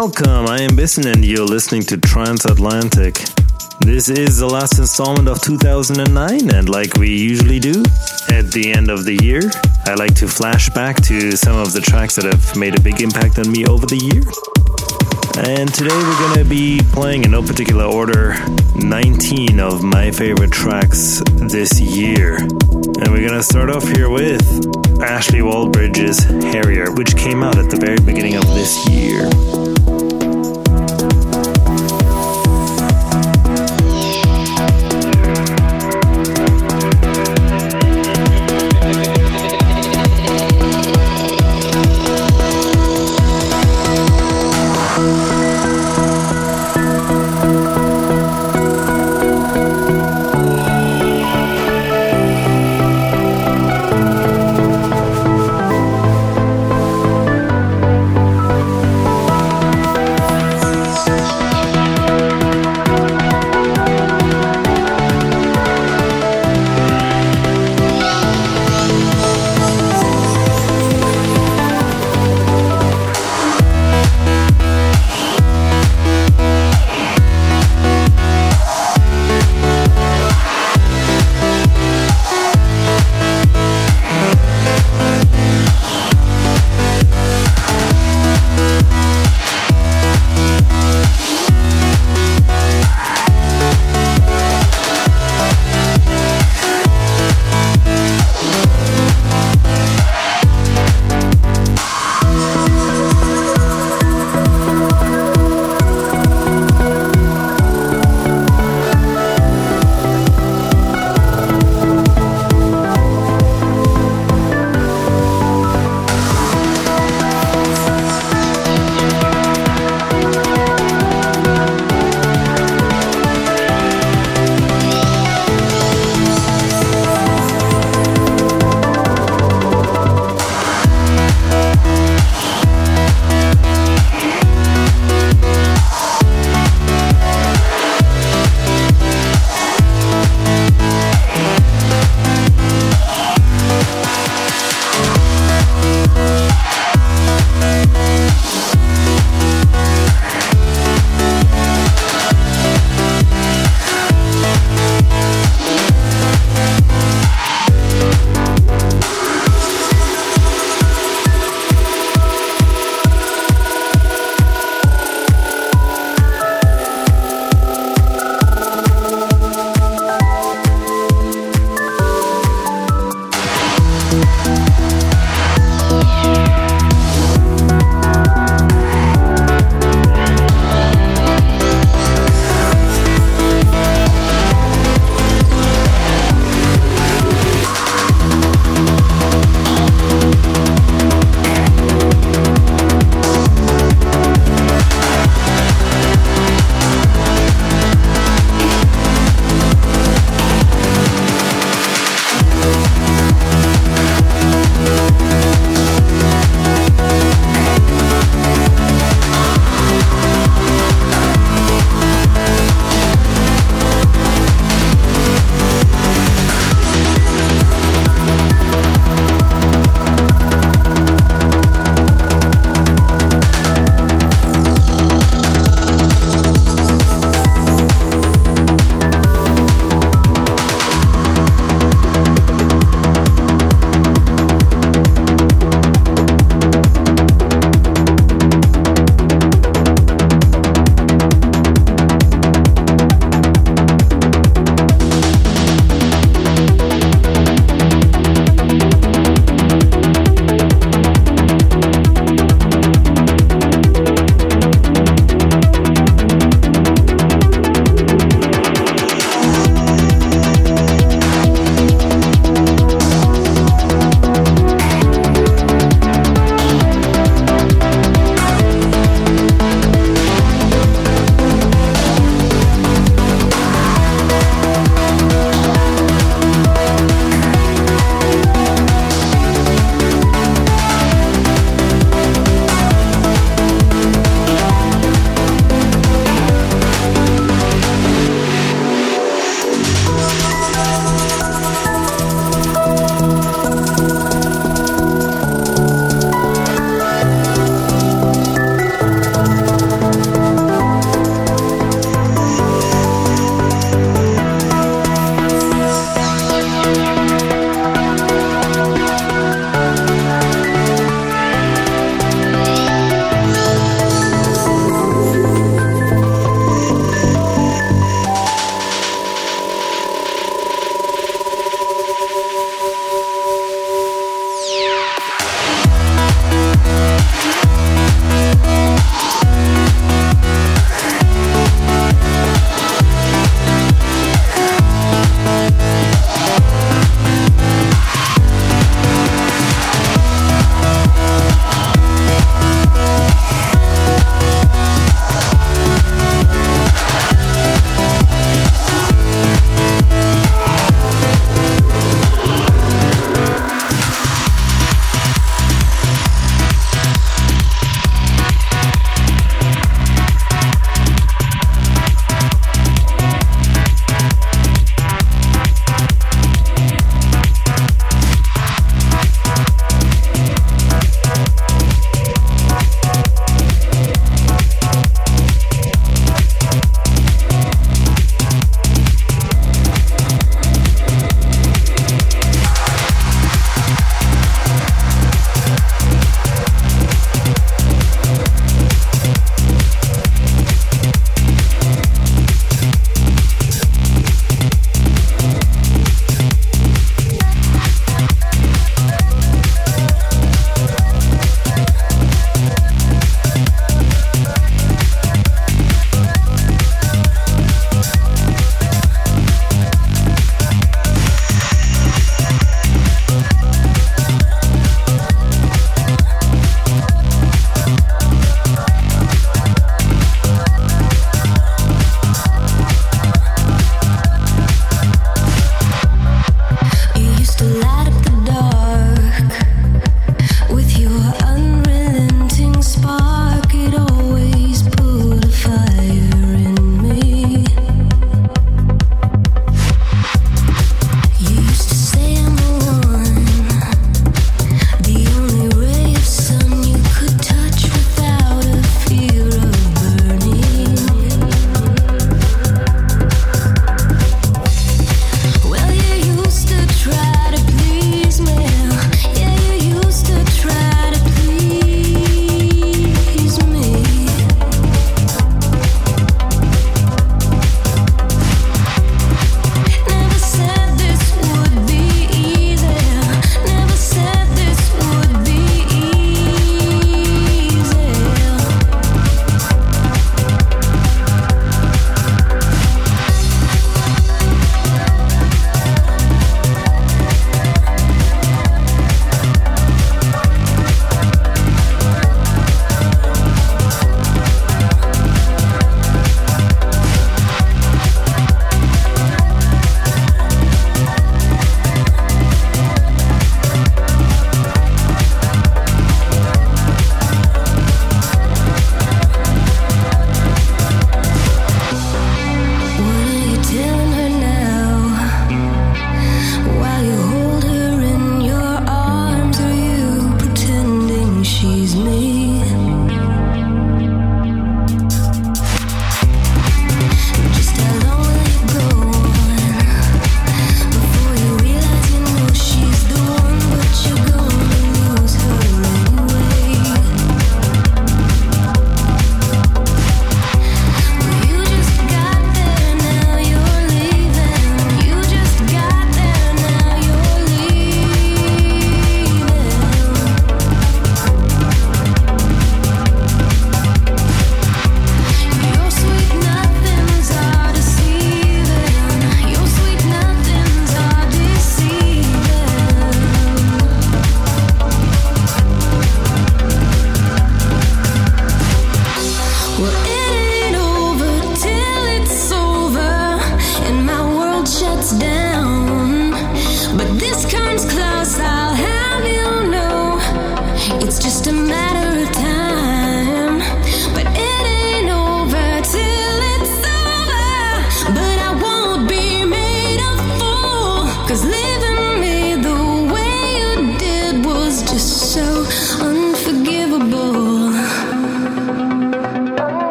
Welcome. I am Bissen and you're listening to Transatlantic. This is the last installment of 2009, and like we usually do at the end of the year, I like to flash back to some of the tracks that have made a big impact on me over the year. And today we're going to be playing in no particular order 19 of my favorite tracks this year. And we're going to start off here with Ashley Wallbridge's Harrier, which came out at the very beginning of this year.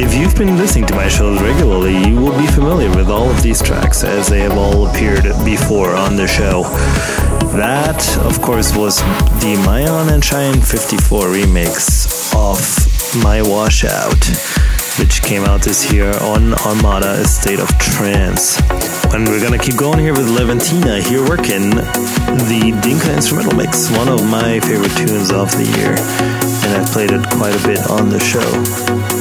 You've been listening to my shows regularly, you will be familiar with all of these tracks as they have all appeared before on the show. That, of course, was the Mayon and Shane 54 remix of My Washout, which came out this year on Armada A State of Trance. And we're gonna keep going here with Levantina here working the Dinka instrumental mix, one of my favorite tunes of the year. And I've played it quite a bit on the show.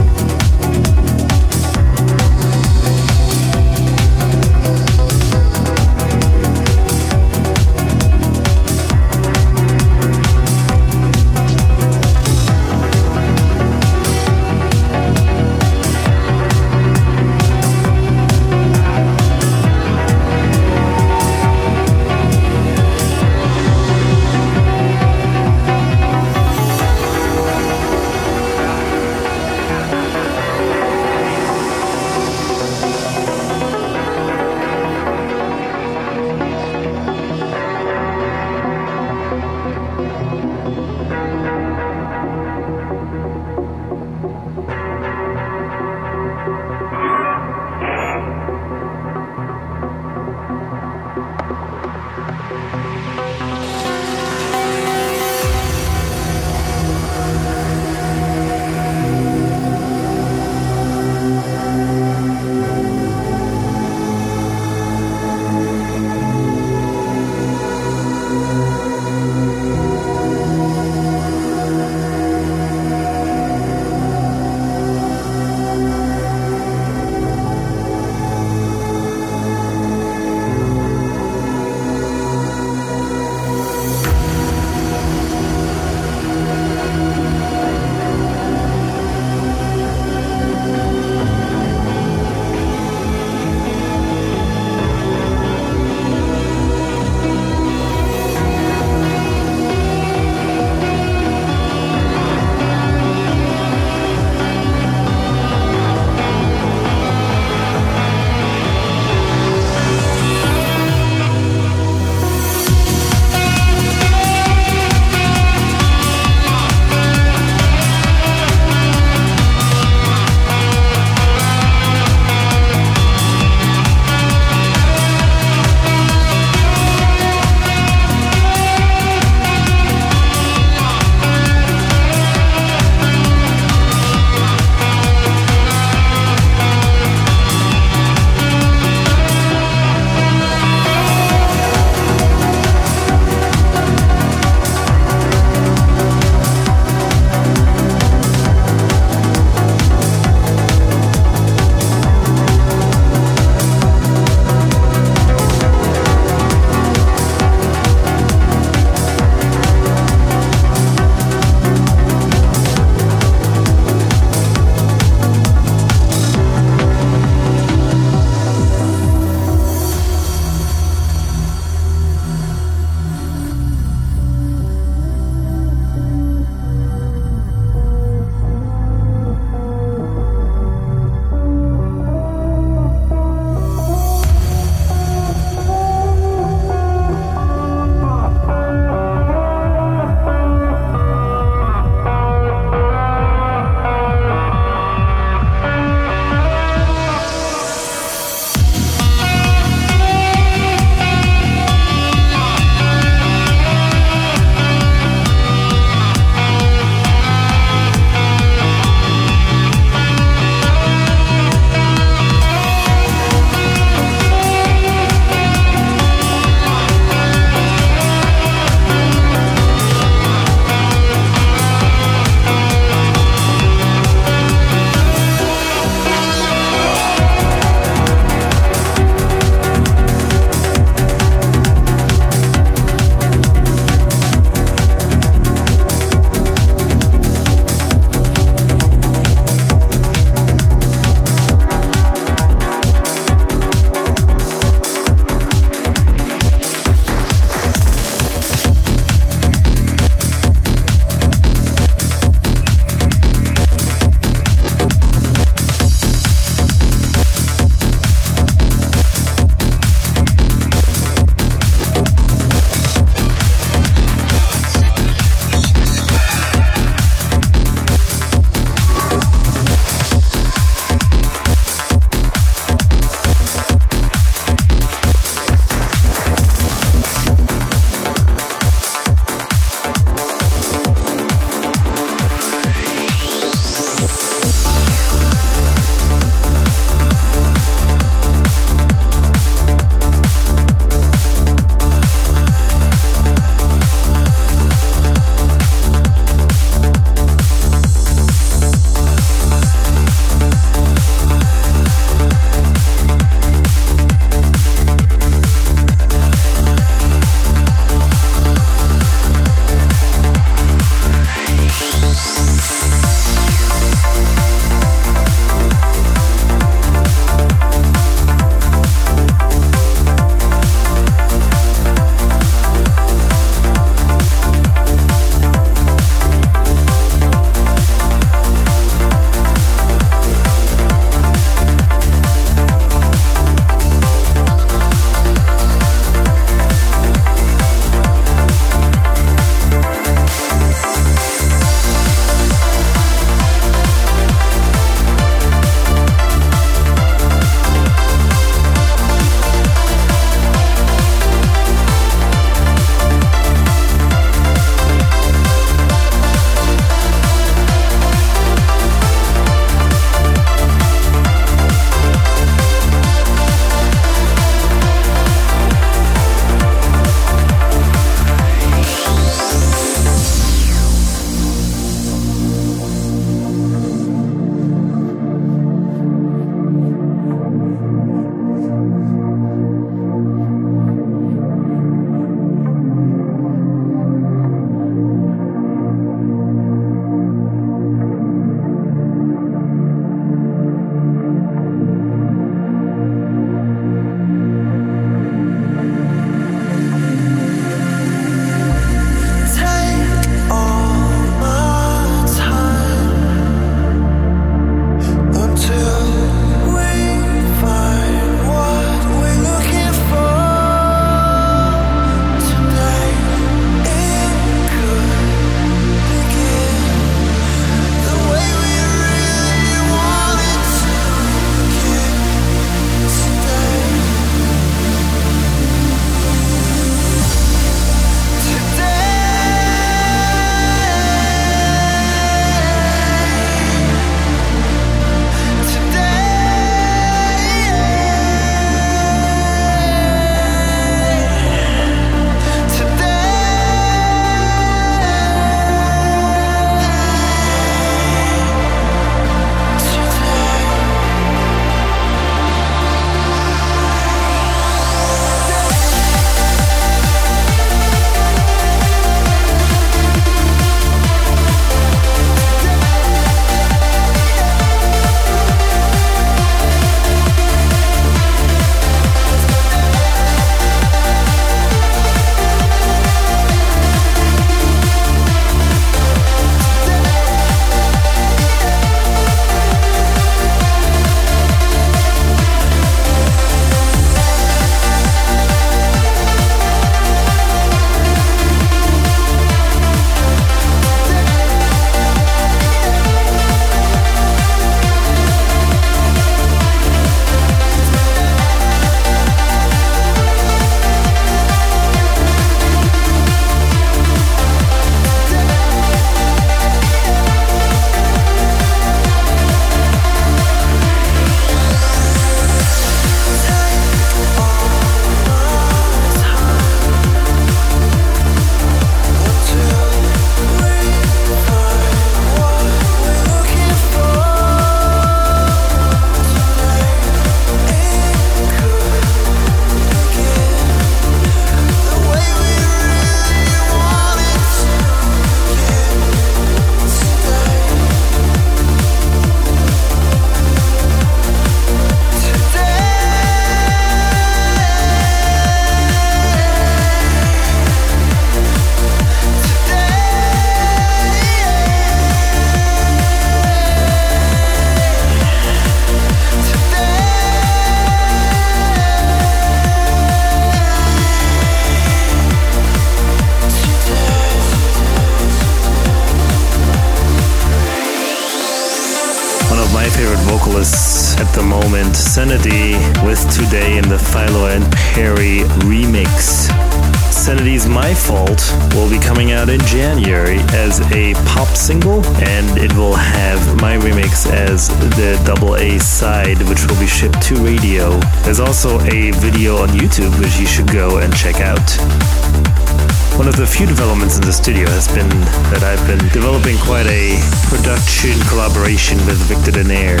Production collaboration with Victor Dinaire.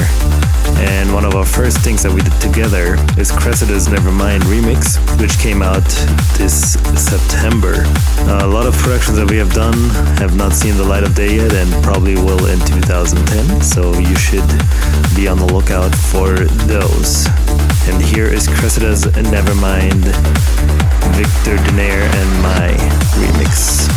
And one of our first things that we did together is Cressida's Nevermind remix, which came out this September. Uh, a lot of productions that we have done have not seen the light of day yet and probably will in 2010, so you should be on the lookout for those. And here is Cressida's Nevermind, Victor Dinaire, and my remix.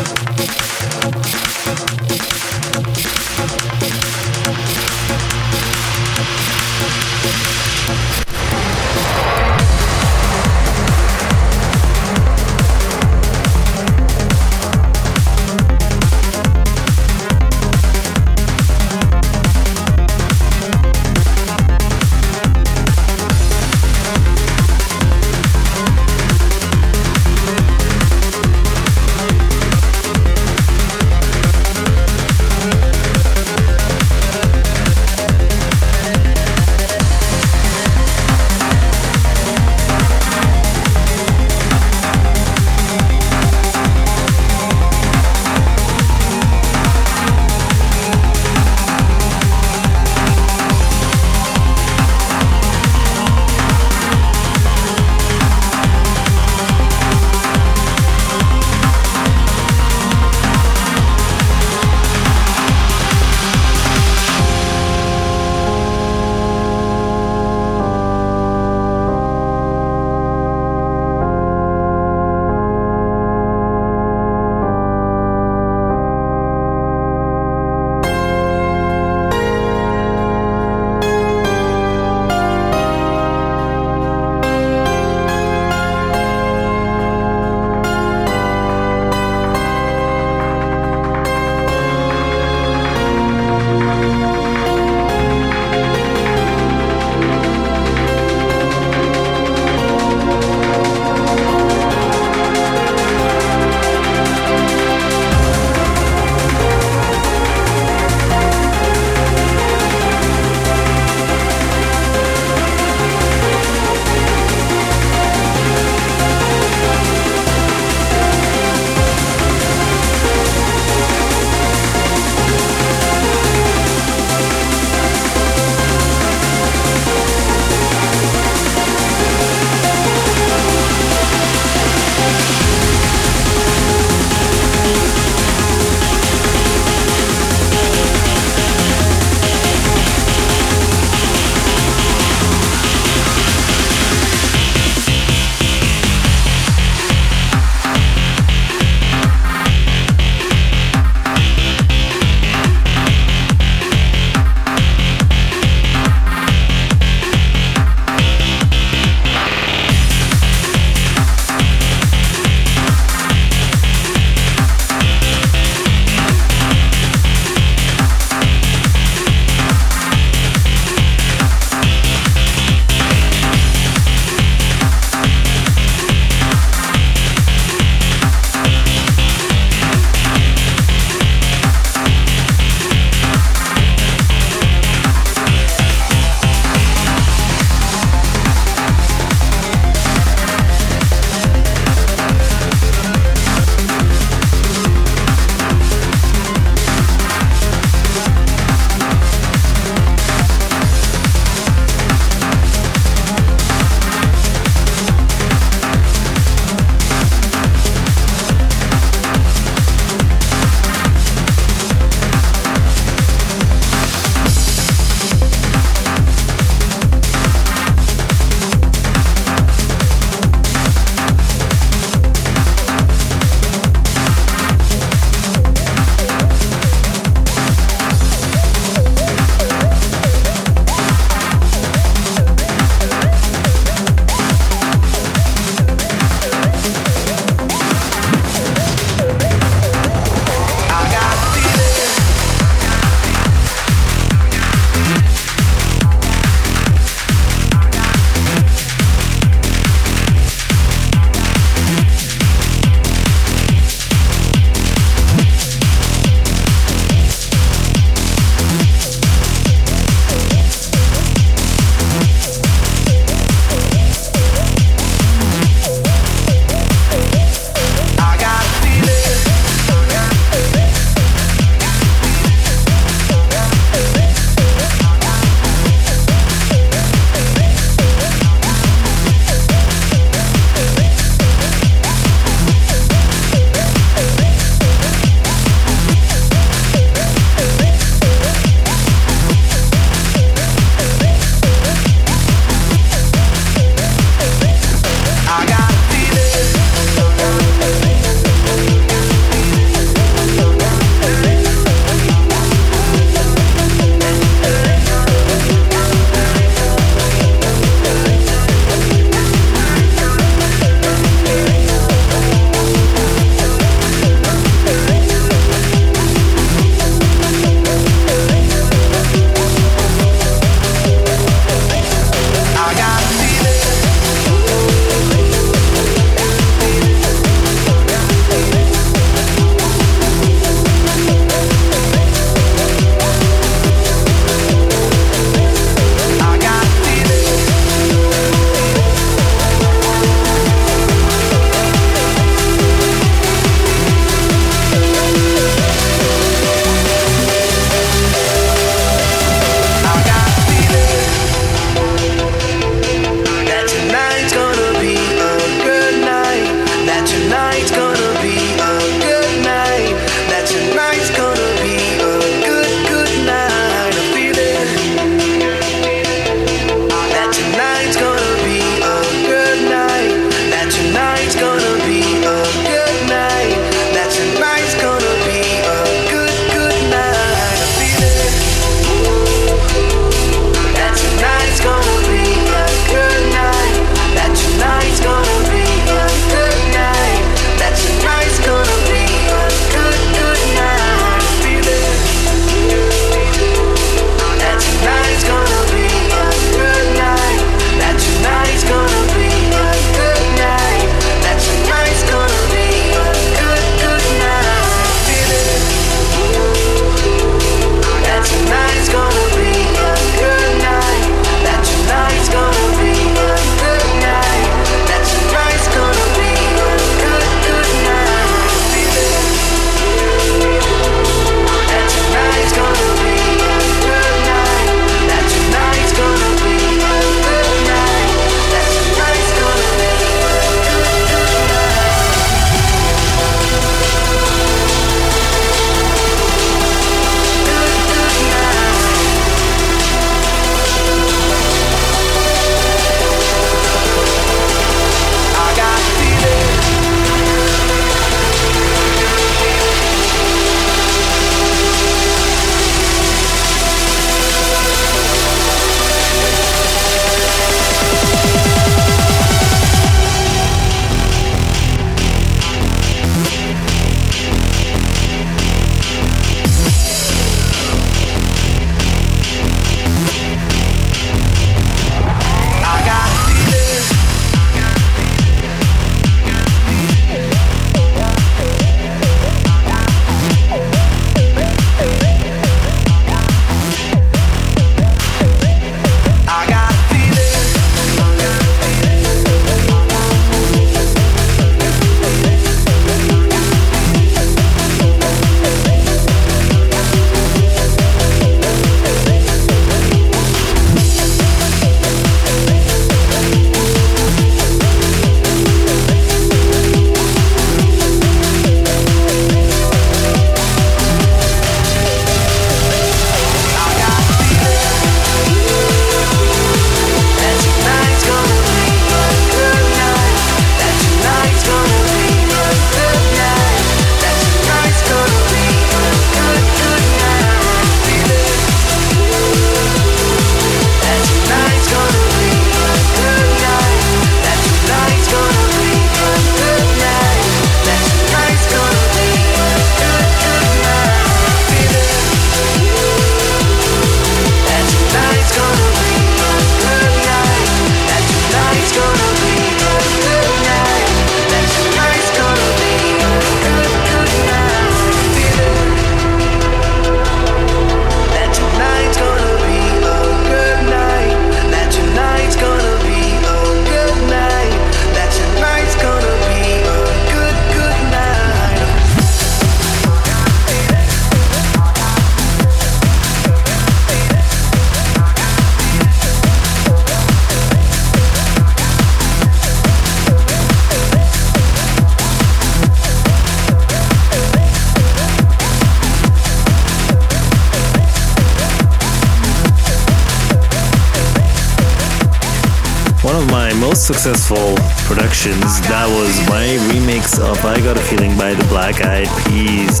That was my remix of I Got a Feeling by the Black Eyed Peas.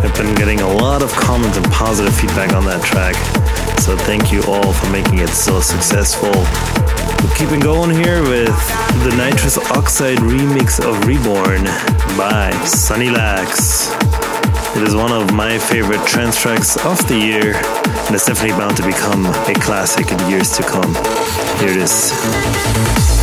I've been getting a lot of comments and positive feedback on that track, so thank you all for making it so successful. We're keeping going here with the Nitrous Oxide remix of Reborn by Sunny Lax. It is one of my favorite trance tracks of the year, and it's definitely bound to become a classic in years to come. Here it is.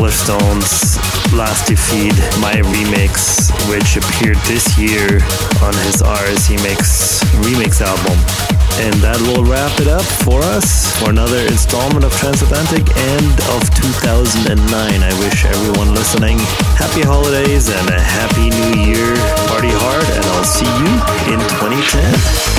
With Solarstone's Last Defeat, my remix, which appeared this year on his RSC Mix remix album. And that will wrap it up for us for another installment of Transatlantic end of 2009. I wish everyone listening happy holidays and a happy new year. Party hard, and I'll see you in 2010.